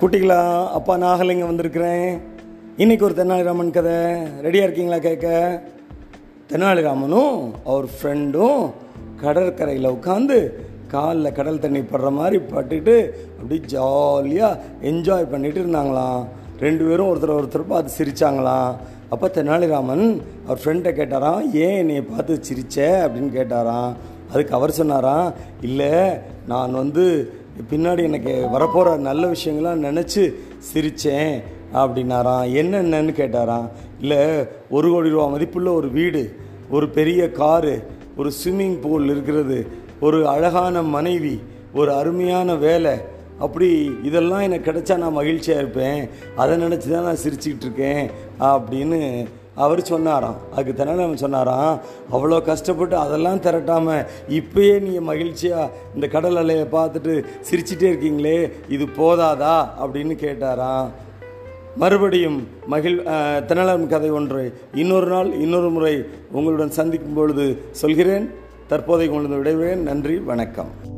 குட்டிகளா அப்பா நாகலிங்கம் வந்திருக்கிறேன். இன்னைக்கு ஒரு தெனாலிராமன் கதை. ரெடியாக இருக்கீங்களா கேட்க? தெனாலிராமனும் அவர் ஃப்ரெண்டும் கடற்கரையில் உட்காந்து காலில் கடல் தண்ணி படுற மாதிரி பட்டுட்டு அப்படி ஜாலியாக என்ஜாய் பண்ணிட்டு இருந்தாங்களாம். ரெண்டு பேரும் ஒருத்தர் ஒருத்தர் பார்த்து சிரித்தாங்களாம் அப்போ தெனாலிராமன் அவர் ஃப்ரெண்டை கேட்டாராம் ஏன் என்னையை பார்த்து சிரிச்ச? அப்படின்னு கேட்டாராம். அதுக்கு அவர் சொன்னாராம் இல்லை நான் வந்து பின்னாடி எனக்கு வரப்போகிற நல்ல விஷயங்கள்லாம் நினச்சி சிரித்தேன் அப்படின்னாராம் என்னென்னு கேட்டாராம் இல்லை ஒரு கோடி ரூபா மதிப்புள்ள ஒரு வீடு ஒரு பெரிய காரு ஒரு ஸ்விம்மிங் பூல் இருக்கிறது ஒரு அழகான மனைவி ஒரு அருமையான வேலை அப்படி இதெல்லாம் எனக்கு கிடைச்சா நான் மகிழ்ச்சியாக இருப்பேன். அதை நினச்சி தான் நான் சிரிச்சுக்கிட்டு இருக்கேன் அப்படின்னு அவர் சொன்னாராம். அதுக்கு தெனாலிராமன் சொன்னாராம் அவ்வளோ கஷ்டப்பட்டு அதெல்லாம் திரட்டாமல் இப்பயே நீங்கள் மகிழ்ச்சியாக இந்த கடல் அலையை பார்த்துட்டு சிரிச்சிட்டே இருக்கீங்களே இது போதாதா? அப்படின்னு கேட்டாராம். மறுபடியும் மகிழ் அஹ், தெனாலிராமன் கதை ஒன்று இன்னொரு நாள் இன்னொரு முறை உங்களுடன் சந்திக்கும் பொழுது சொல்கிறேன். தற்போதைக்கு உங்களது விடைபெறுகிறேன். நன்றி வணக்கம்.